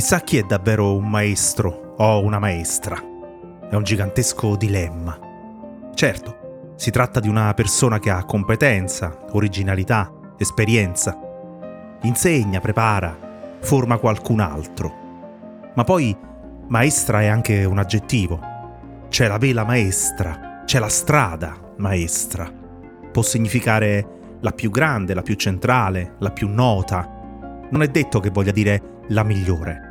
Chissà chi è davvero un maestro o una maestra. È un gigantesco dilemma. Certo, si tratta di una persona che ha competenza, originalità, esperienza. Insegna, prepara, forma qualcun altro. Ma poi maestra è anche un aggettivo. C'è la vela maestra, c'è la strada maestra. Può significare la più grande, la più centrale, la più nota. Non è detto che voglia dire la migliore.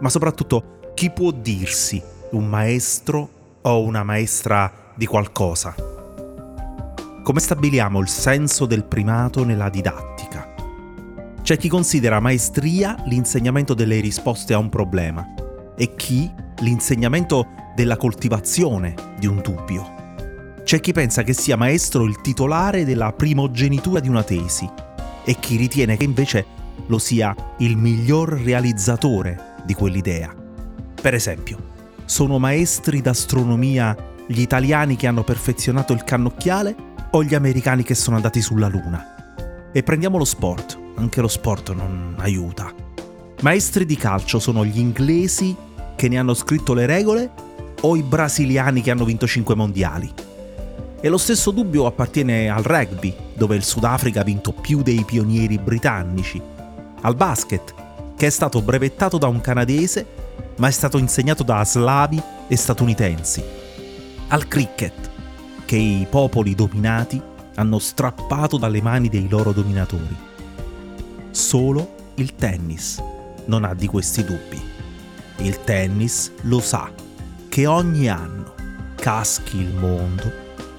Ma soprattutto chi può dirsi un maestro o una maestra di qualcosa? Come stabiliamo il senso del primato nella didattica? C'è chi considera maestria l'insegnamento delle risposte a un problema e chi l'insegnamento della coltivazione di un dubbio. C'è chi pensa che sia maestro il titolare della primogenitura di una tesi e chi ritiene che invece lo sia il miglior realizzatore di quell'idea. Per esempio, sono maestri d'astronomia gli italiani che hanno perfezionato il cannocchiale o gli americani che sono andati sulla Luna? E prendiamo lo sport, anche lo sport non aiuta. Maestri di calcio sono gli inglesi che ne hanno scritto le regole o i brasiliani che hanno vinto 5 mondiali? E lo stesso dubbio appartiene al rugby, dove il Sudafrica ha vinto più dei pionieri britannici, al basket, che è stato brevettato da un canadese, ma è stato insegnato da slavi e statunitensi, al cricket, che i popoli dominati hanno strappato dalle mani dei loro dominatori. Solo il tennis non ha di questi dubbi. Il tennis lo sa che ogni anno, caschi il mondo,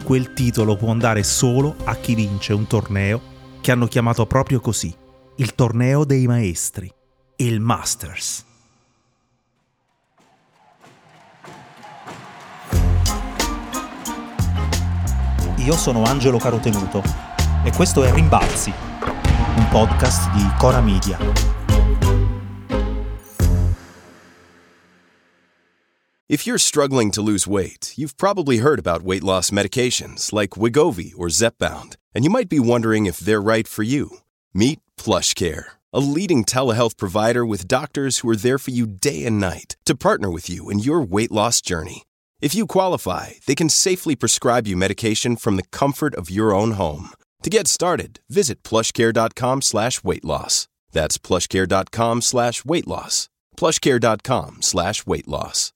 quel titolo può andare solo a chi vince un torneo che hanno chiamato proprio così, il torneo dei maestri, il Masters. Io sono Angelo Carotenuto e questo è Rimbalzi, un podcast di Cora Media. If you're struggling to lose weight, you've probably heard about weight loss medications like Wigovi or Zepbound, and you might be wondering if they're right for you. Meet PlushCare, a leading telehealth provider with doctors who are there for you day and night to partner with you in your weight loss journey. If you qualify, they can safely prescribe you medication from the comfort of your own home. To get started, visit plushcare.com slash weight loss. That's plushcare.com slash weight loss. plushcare.com slash weight loss.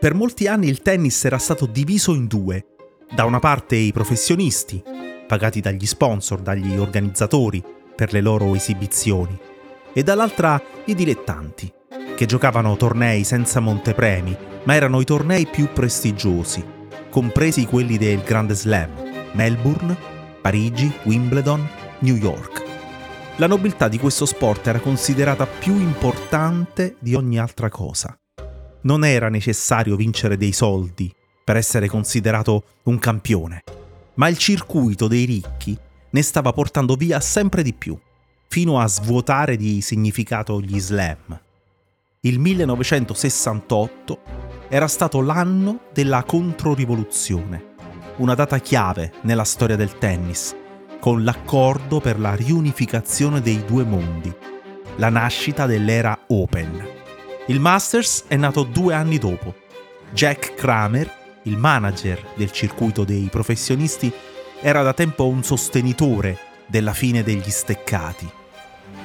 Per molti anni il tennis era stato diviso in due. Da una parte i professionisti, pagati dagli sponsor, dagli organizzatori per le loro esibizioni, e dall'altra i dilettanti, che giocavano tornei senza montepremi, ma erano i tornei più prestigiosi, compresi quelli del Grand Slam, Melbourne, Parigi, Wimbledon, New York. La nobiltà di questo sport era considerata più importante di ogni altra cosa. Non era necessario vincere dei soldi per essere considerato un campione, ma il circuito dei ricchi ne stava portando via sempre di più, fino a svuotare di significato gli slam. Il 1968 era stato l'anno della controrivoluzione, una data chiave nella storia del tennis con l'accordo per la riunificazione dei due mondi, la nascita dell'era Open. Il Masters è nato due anni dopo. Jack Kramer, il manager del circuito dei professionisti, era da tempo un sostenitore della fine degli steccati.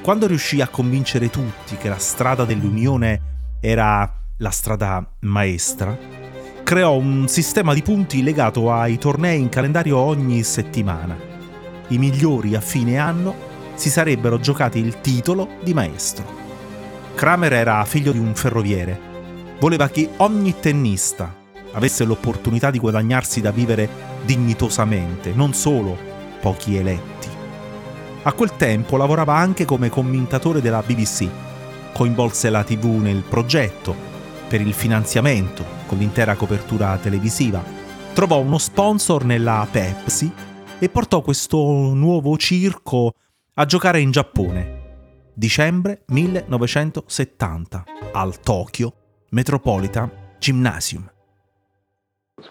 Quando riuscì a convincere tutti che la strada dell'Unione era la strada maestra, creò un sistema di punti legato ai tornei in calendario ogni settimana i migliori a fine anno si sarebbero giocati il titolo di maestro. Kramer era figlio di un ferroviere. Voleva che ogni tennista avesse l'opportunità di guadagnarsi da vivere dignitosamente, non solo pochi eletti. A quel tempo lavorava anche come commentatore della BBC. Coinvolse la TV nel progetto per il finanziamento con l'intera copertura televisiva. Trovò uno sponsor nella Pepsi e portò questo nuovo circo a giocare in Giappone. Dicembre 1970 al Tokyo Metropolitan Gymnasium.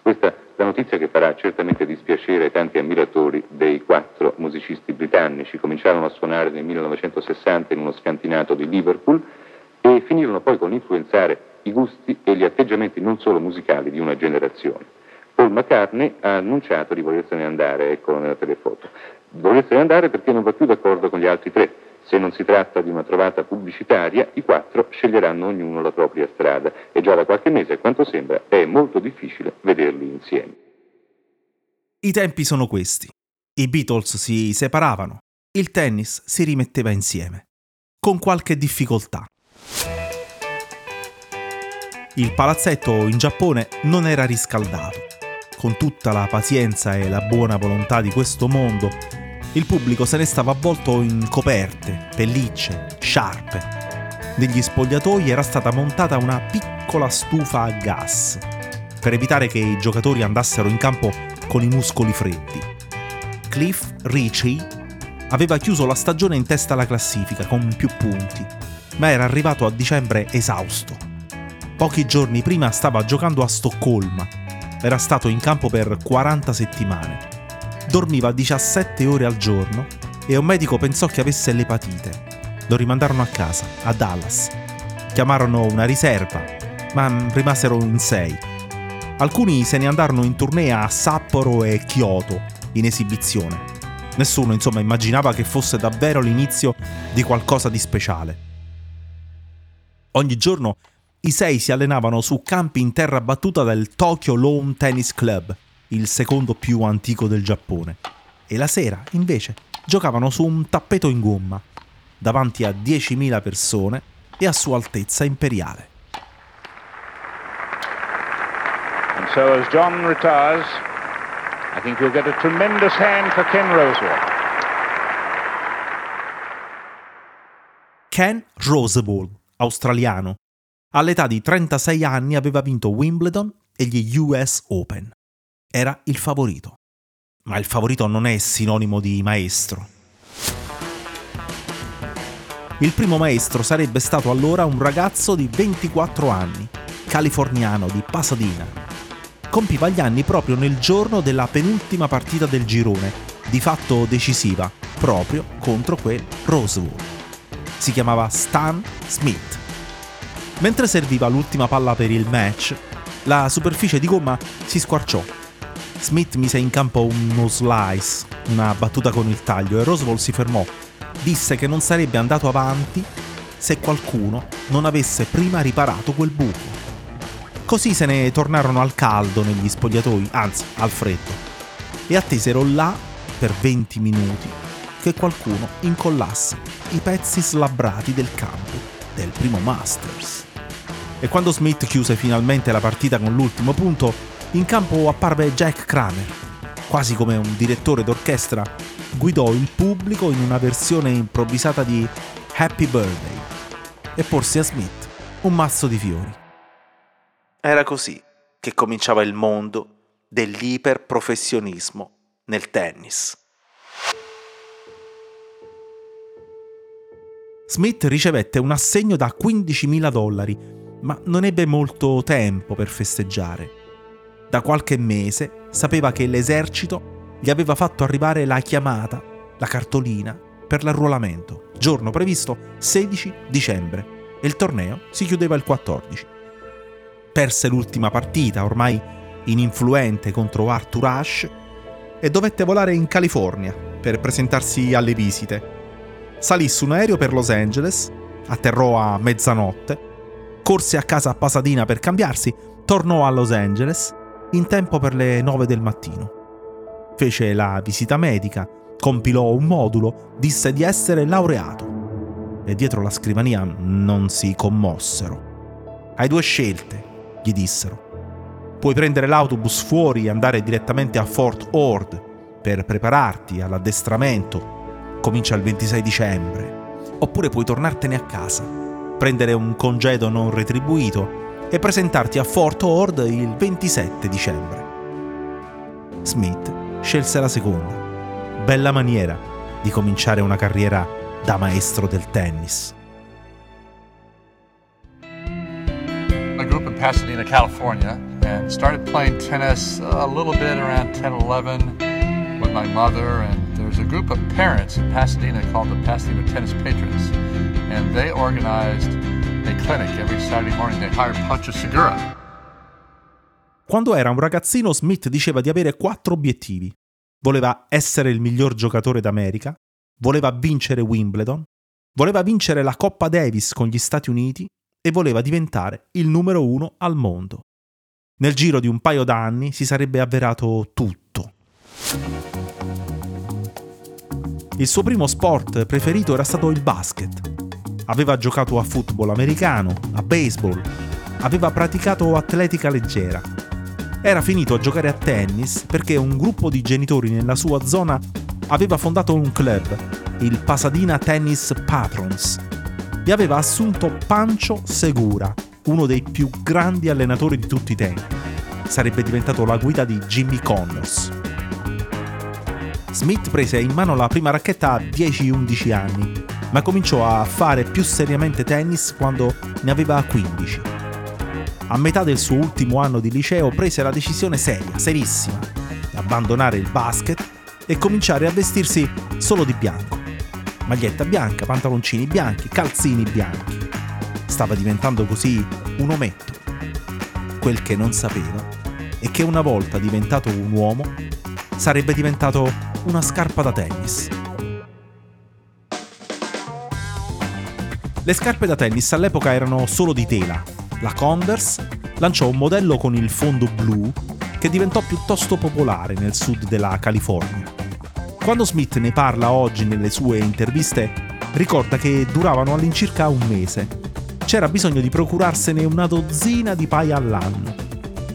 Questa la notizia che farà certamente dispiacere ai tanti ammiratori dei quattro musicisti britannici. Cominciarono a suonare nel 1960 in uno scantinato di Liverpool e finirono poi con influenzare i gusti e gli atteggiamenti non solo musicali di una generazione. Paul McCartney ha annunciato di volersene andare, eccolo nella telefoto, volersene andare perché non va più d'accordo con gli altri tre. Se non si tratta di una trovata pubblicitaria, i quattro sceglieranno ognuno la propria strada e già da qualche mese, a quanto sembra, è molto difficile vederli insieme. I tempi sono questi. I Beatles si separavano, il tennis si rimetteva insieme, con qualche difficoltà. Il palazzetto in Giappone non era riscaldato. Con tutta la pazienza e la buona volontà di questo mondo, il pubblico se ne stava avvolto in coperte, pellicce, sciarpe. Negli spogliatoi era stata montata una piccola stufa a gas per evitare che i giocatori andassero in campo con i muscoli freddi. Cliff Ritchie aveva chiuso la stagione in testa alla classifica con più punti, ma era arrivato a dicembre esausto. Pochi giorni prima stava giocando a Stoccolma, era stato in campo per 40 settimane dormiva 17 ore al giorno e un medico pensò che avesse l'epatite. Lo rimandarono a casa, a Dallas. Chiamarono una riserva, ma rimasero in sei. Alcuni se ne andarono in tournée a Sapporo e Kyoto, in esibizione. Nessuno, insomma, immaginava che fosse davvero l'inizio di qualcosa di speciale. Ogni giorno i sei si allenavano su campi in terra battuta del Tokyo Lawn Tennis Club, il secondo più antico del Giappone, e la sera, invece, giocavano su un tappeto in gomma, davanti a 10.000 persone e a Sua Altezza Imperiale. And so as John retires, I think you'll get a tremendous hand for Ken Rosewall. Ken Rosewall, australiano, all'età di 36 anni aveva vinto Wimbledon e gli US Open era il favorito. Ma il favorito non è sinonimo di maestro. Il primo maestro sarebbe stato allora un ragazzo di 24 anni, californiano di Pasadena. Compiva gli anni proprio nel giorno della penultima partita del girone, di fatto decisiva, proprio contro quel Rosewall. Si chiamava Stan Smith. Mentre serviva l'ultima palla per il match, la superficie di gomma si squarciò Smith mise in campo uno slice, una battuta con il taglio, e Roswell si fermò. Disse che non sarebbe andato avanti se qualcuno non avesse prima riparato quel buco. Così se ne tornarono al caldo negli spogliatoi, anzi al freddo, e attesero là per 20 minuti che qualcuno incollasse i pezzi slabbrati del campo del primo Masters. E quando Smith chiuse finalmente la partita con l'ultimo punto, in campo apparve Jack Kramer, quasi come un direttore d'orchestra, guidò il pubblico in una versione improvvisata di Happy Birthday e porse a Smith un mazzo di fiori. Era così che cominciava il mondo dell'iperprofessionismo nel tennis. Smith ricevette un assegno da 15.000 dollari, ma non ebbe molto tempo per festeggiare da qualche mese sapeva che l'esercito gli aveva fatto arrivare la chiamata, la cartolina, per l'arruolamento, giorno previsto 16 dicembre, e il torneo si chiudeva il 14. Perse l'ultima partita, ormai ininfluente contro Arthur Ashe, e dovette volare in California per presentarsi alle visite. Salì su un aereo per Los Angeles, atterrò a mezzanotte, corse a casa a Pasadena per cambiarsi, tornò a Los Angeles in tempo per le 9 del mattino. Fece la visita medica, compilò un modulo, disse di essere laureato e dietro la scrivania non si commossero. Hai due scelte, gli dissero. Puoi prendere l'autobus fuori e andare direttamente a Fort Ord per prepararti all'addestramento. Comincia il 26 dicembre. Oppure puoi tornartene a casa, prendere un congedo non retribuito e presentarti a Fort Ord il 27 dicembre. Smith scelse la seconda. Bella maniera di cominciare una carriera da maestro del tennis. I grew up in Pasadena, California. and started playing tennis a little bit around 10, 11 with my mother. And there's a group of parents in Pasadena called the Pasadena Tennis Patrons, and they organized a clinic every Saturday morning. They hired Pancho Segura. Quando era un ragazzino, Smith diceva di avere quattro obiettivi. Voleva essere il miglior giocatore d'America, voleva vincere Wimbledon, voleva vincere la Coppa Davis con gli Stati Uniti e voleva diventare il numero uno al mondo. Nel giro di un paio d'anni si sarebbe avverato tutto. Il suo primo sport preferito era stato il basket. Aveva giocato a football americano, a baseball, aveva praticato atletica leggera. Era finito a giocare a tennis perché un gruppo di genitori nella sua zona aveva fondato un club, il Pasadena Tennis Patrons, e aveva assunto Pancho Segura, uno dei più grandi allenatori di tutti i tempi. Sarebbe diventato la guida di Jimmy Connors. Smith prese in mano la prima racchetta a 10-11 anni, ma cominciò a fare più seriamente tennis quando ne aveva 15. A metà del suo ultimo anno di liceo prese la decisione seria, serissima, di abbandonare il basket e cominciare a vestirsi solo di bianco maglietta bianca, pantaloncini bianchi, calzini bianchi. Stava diventando così un ometto. Quel che non sapeva è che una volta diventato un uomo sarebbe diventato una scarpa da tennis. Le scarpe da tennis all'epoca erano solo di tela. La Converse lanciò un modello con il fondo blu che diventò piuttosto popolare nel sud della California. Quando Smith ne parla oggi nelle sue interviste, ricorda che duravano all'incirca un mese. C'era bisogno di procurarsene una dozzina di paia all'anno.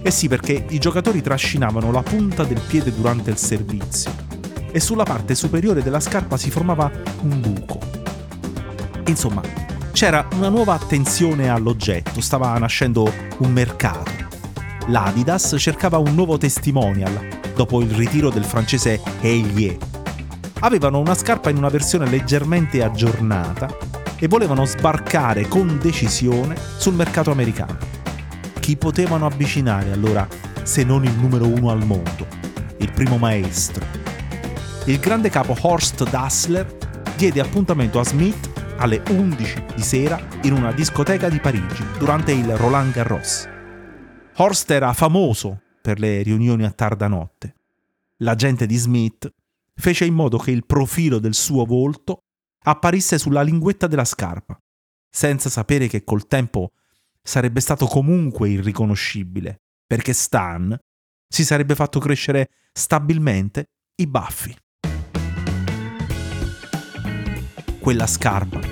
Eh sì, perché i giocatori trascinavano la punta del piede durante il servizio e sulla parte superiore della scarpa si formava un buco. Insomma, c'era una nuova attenzione all'oggetto, stava nascendo un mercato. L'Adidas cercava un nuovo testimonial dopo il ritiro del francese Heilier avevano una scarpa in una versione leggermente aggiornata e volevano sbarcare con decisione sul mercato americano. Chi potevano avvicinare allora se non il numero uno al mondo, il primo maestro? Il grande capo Horst Dassler diede appuntamento a Smith alle 11 di sera in una discoteca di Parigi durante il Roland Garros. Horst era famoso per le riunioni a tarda notte. L'agente di Smith fece in modo che il profilo del suo volto apparisse sulla linguetta della scarpa, senza sapere che col tempo sarebbe stato comunque irriconoscibile, perché Stan si sarebbe fatto crescere stabilmente i baffi. Quella scarpa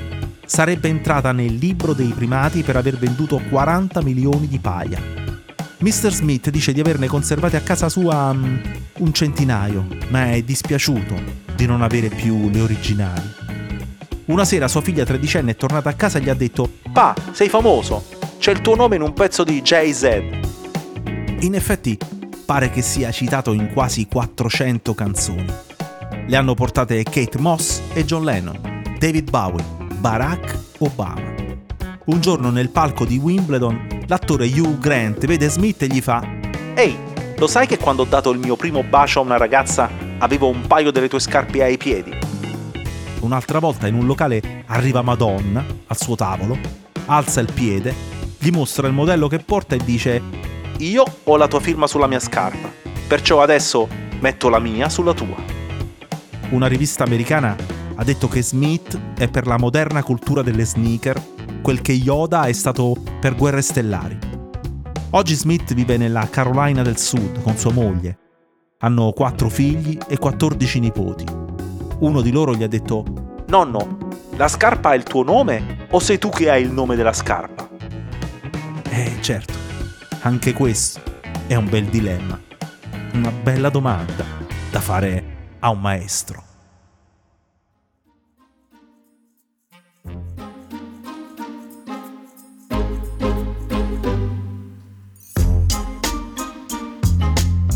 sarebbe entrata nel libro dei primati per aver venduto 40 milioni di paia Mr. Smith dice di averne conservate a casa sua um, un centinaio, ma è dispiaciuto di non avere più le originali. Una sera sua figlia tredicenne è tornata a casa e gli ha detto Pa, sei famoso, c'è il tuo nome in un pezzo di Jay-Z. In effetti pare che sia citato in quasi 400 canzoni. Le hanno portate Kate Moss e John Lennon, David Bowie, Barack Obama. Un giorno nel palco di Wimbledon l'attore Hugh Grant vede Smith e gli fa Ehi, lo sai che quando ho dato il mio primo bacio a una ragazza avevo un paio delle tue scarpe ai piedi? Un'altra volta in un locale arriva Madonna al suo tavolo, alza il piede, gli mostra il modello che porta e dice Io ho la tua firma sulla mia scarpa, perciò adesso metto la mia sulla tua. Una rivista americana ha detto che Smith è per la moderna cultura delle sneaker quel che Yoda è stato per Guerre Stellari. Oggi Smith vive nella Carolina del Sud con sua moglie. Hanno quattro figli e 14 nipoti. Uno di loro gli ha detto: Nonno, la scarpa ha il tuo nome o sei tu che hai il nome della scarpa? Eh, certo, anche questo è un bel dilemma. Una bella domanda da fare a un maestro.